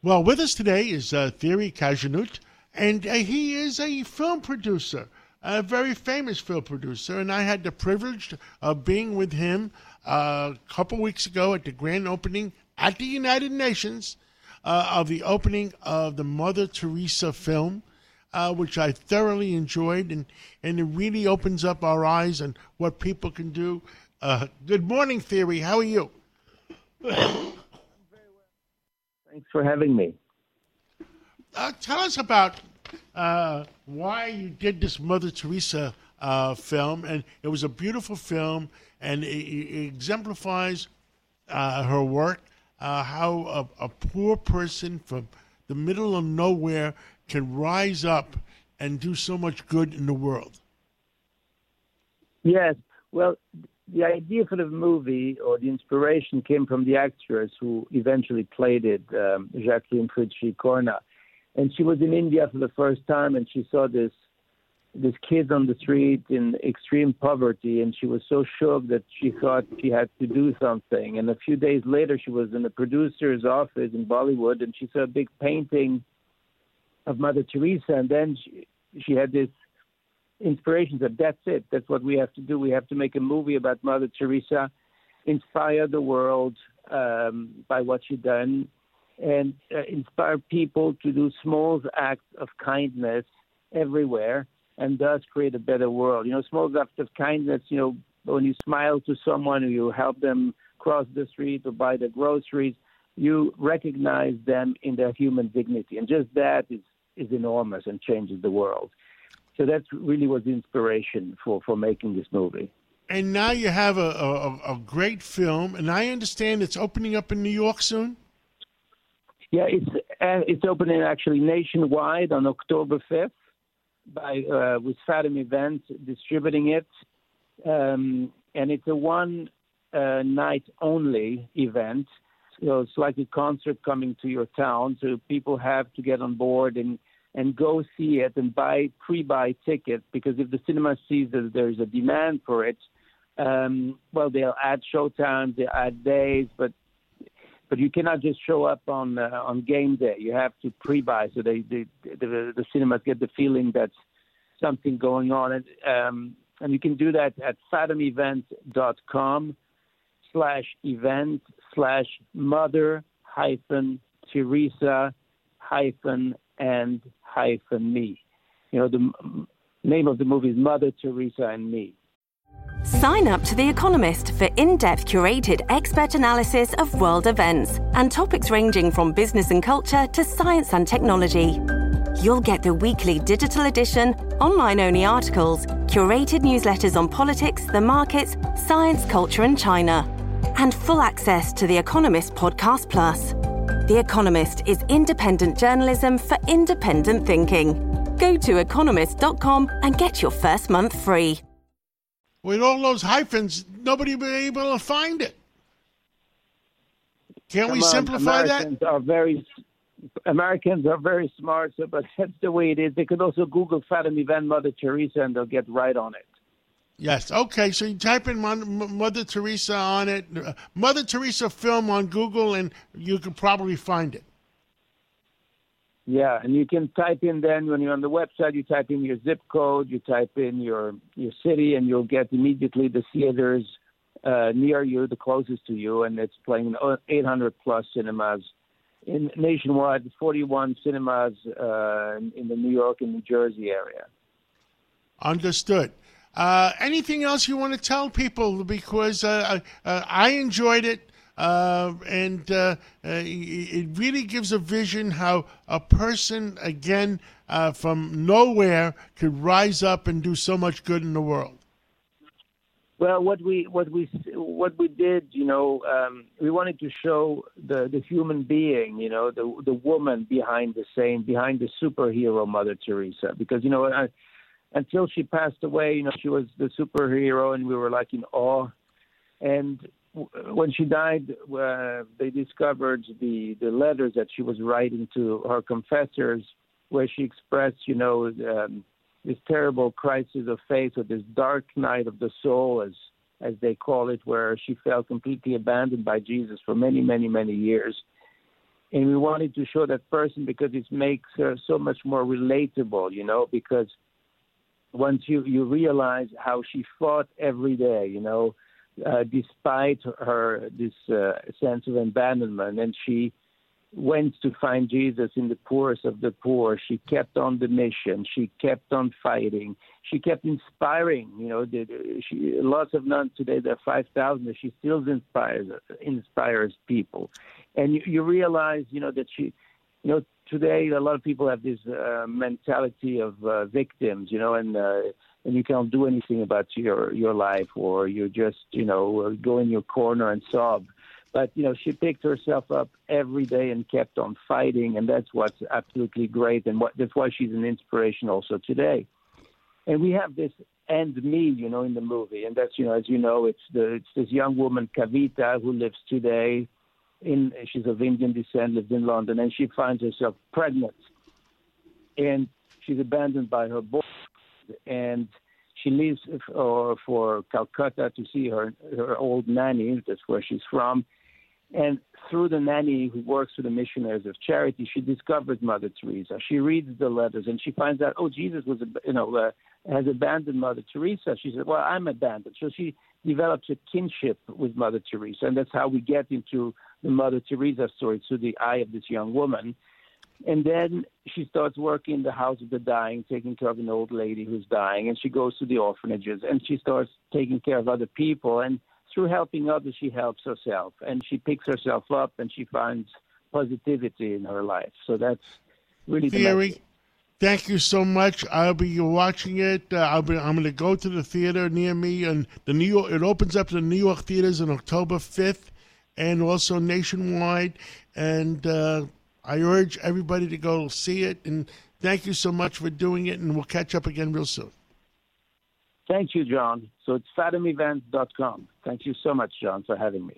Well, with us today is uh, Thierry Cagianut, and uh, he is a film producer, a very famous film producer. And I had the privilege of being with him uh, a couple weeks ago at the grand opening at the United Nations uh, of the opening of the Mother Teresa film. Uh, which I thoroughly enjoyed, and, and it really opens up our eyes on what people can do. Uh, good morning, Thierry. How are you? Thanks for having me. Uh, tell us about uh, why you did this Mother Teresa uh, film, and it was a beautiful film, and it, it exemplifies uh, her work. Uh, how a, a, poor person from the middle of nowhere can rise up and do so much good in the world. Yes, well, the idea for the movie or the inspiration came from the actress who eventually played it, um, Jacqueline Fritschi Cornaz, and she was in India for the first time, and she saw this this kid on the street in extreme poverty, and she was so shocked that she thought she had to do something. And a few days later, she was in the producer's office in Bollywood, and she saw a big painting of Mother Teresa, and then she, she had this inspirations that that's it. That's what we have to do. We have to make a movie about Mother Teresa, inspire the world um, by what she done, and uh, inspire people to do small acts of kindness everywhere, and thus create a better world. You know, small acts of kindness. You know, when you smile to someone, or you help them cross the street or buy the groceries, you recognize them in their human dignity, and just that is is enormous and changes the world. So that's really was the inspiration for, for making this movie. And now you have a, a, a great film, and I understand it's opening up in New York soon. Yeah, it's uh, it's opening actually nationwide on October fifth by uh, with Fathom Events distributing it, um, and it's a one uh, night only event. So it's like a concert coming to your town. So people have to get on board and and go see it and buy pre-buy tickets because if the cinema sees that there's a demand for it, um, well, they'll add showtimes, they add days, but but you cannot just show up on uh, on game day. You have to pre-buy so they, they the, the cinemas get the feeling that something going on, and um, and you can do that at fathomevent.com slash event slash mother hyphen Teresa hyphen and hyphen me. You know, the name of the movie is Mother Teresa and Me. Sign up to The Economist for in depth curated expert analysis of world events and topics ranging from business and culture to science and technology. You'll get the weekly digital edition, online only articles, curated newsletters on politics, the markets, science, culture, and China, and full access to The Economist Podcast Plus. The Economist is independent journalism for independent thinking. Go to economist.com and get your first month free. With all those hyphens, nobody will be able to find it. Can't Come we simplify Americans that? Are very, Americans are very smart, but that's the way it is. They could also Google Fathom Event Mother Teresa and they'll get right on it. Yes. Okay. So you type in Mother Teresa on it, uh, Mother Teresa film on Google, and you could probably find it. Yeah, and you can type in then when you're on the website, you type in your zip code, you type in your your city, and you'll get immediately the theaters uh, near you, the closest to you, and it's playing 800 plus cinemas in nationwide, 41 cinemas uh, in the New York and New Jersey area. Understood. Uh, anything else you want to tell people? Because uh, uh, I enjoyed it, uh, and uh, uh, it really gives a vision how a person, again, from nowhere, could rise up and do so much good in the world. Well, what we what we what we did, you know, um, we wanted to show the the human being, you know, the the woman behind the same, behind the superhero Mother Teresa, because you know. I, until she passed away, you know, she was the superhero, and we were like in awe. And when she died, uh, they discovered the the letters that she was writing to her confessors, where she expressed, you know, um, this terrible crisis of faith or this dark night of the soul, as as they call it, where she felt completely abandoned by Jesus for many, many, many years. and we wanted to show that person because it makes her so much more relatable, you know, because once you you realize how she fought every day, you know, uh, despite her this uh, sense of abandonment, and she went to find Jesus in the poorest of the poor. She kept on the mission. She kept on fighting. She kept inspiring. You know, the, she, lots of nuns today. There are five thousand. She still inspires inspires people, and you, you realize, you know, that she, you know, today a lot of people have this uh, mentality of uh, victims. You know, and uh, and you can't do anything about your your life, or you just, you know, go in your corner and sob but you know, she picked herself up every day and kept on fighting, and that's what's absolutely great, and what, that's why she's an inspiration also today. And we have this and me, you know, in the movie, and that's you know, as you know, it's the it's this young woman Kavita who lives today in she's of Indian descent, lives in London, and she finds herself pregnant, and she's abandoned by her boy, and she leaves for, for Calcutta to see her her old nanny. That's where she's from, and through the nanny who works for the missionaries of charity, she discovers Mother Teresa. She reads the letters and she finds out, oh, Jesus was, you know, uh, has abandoned Mother Teresa. She said, well, I'm abandoned. So she develops a kinship with Mother Teresa, and that's how we get into the Mother Teresa story through the eye of this young woman. And then she starts working in the house of the dying, taking care of an old lady who's dying, and she goes to the orphanages and she starts taking care of other people and through helping others, she helps herself, and she picks herself up, and she finds positivity in her life. So that's really Thierry. the Thank you so much. I'll be watching it. Uh, I'll be. I'm going to go to the theater near me, and the New York. It opens up to the New York theaters on October 5th, and also nationwide. And uh, I urge everybody to go see it. And thank you so much for doing it. And we'll catch up again real soon. Thank you, John. So it's fathomevents.com. Thank you so much, John, for having me.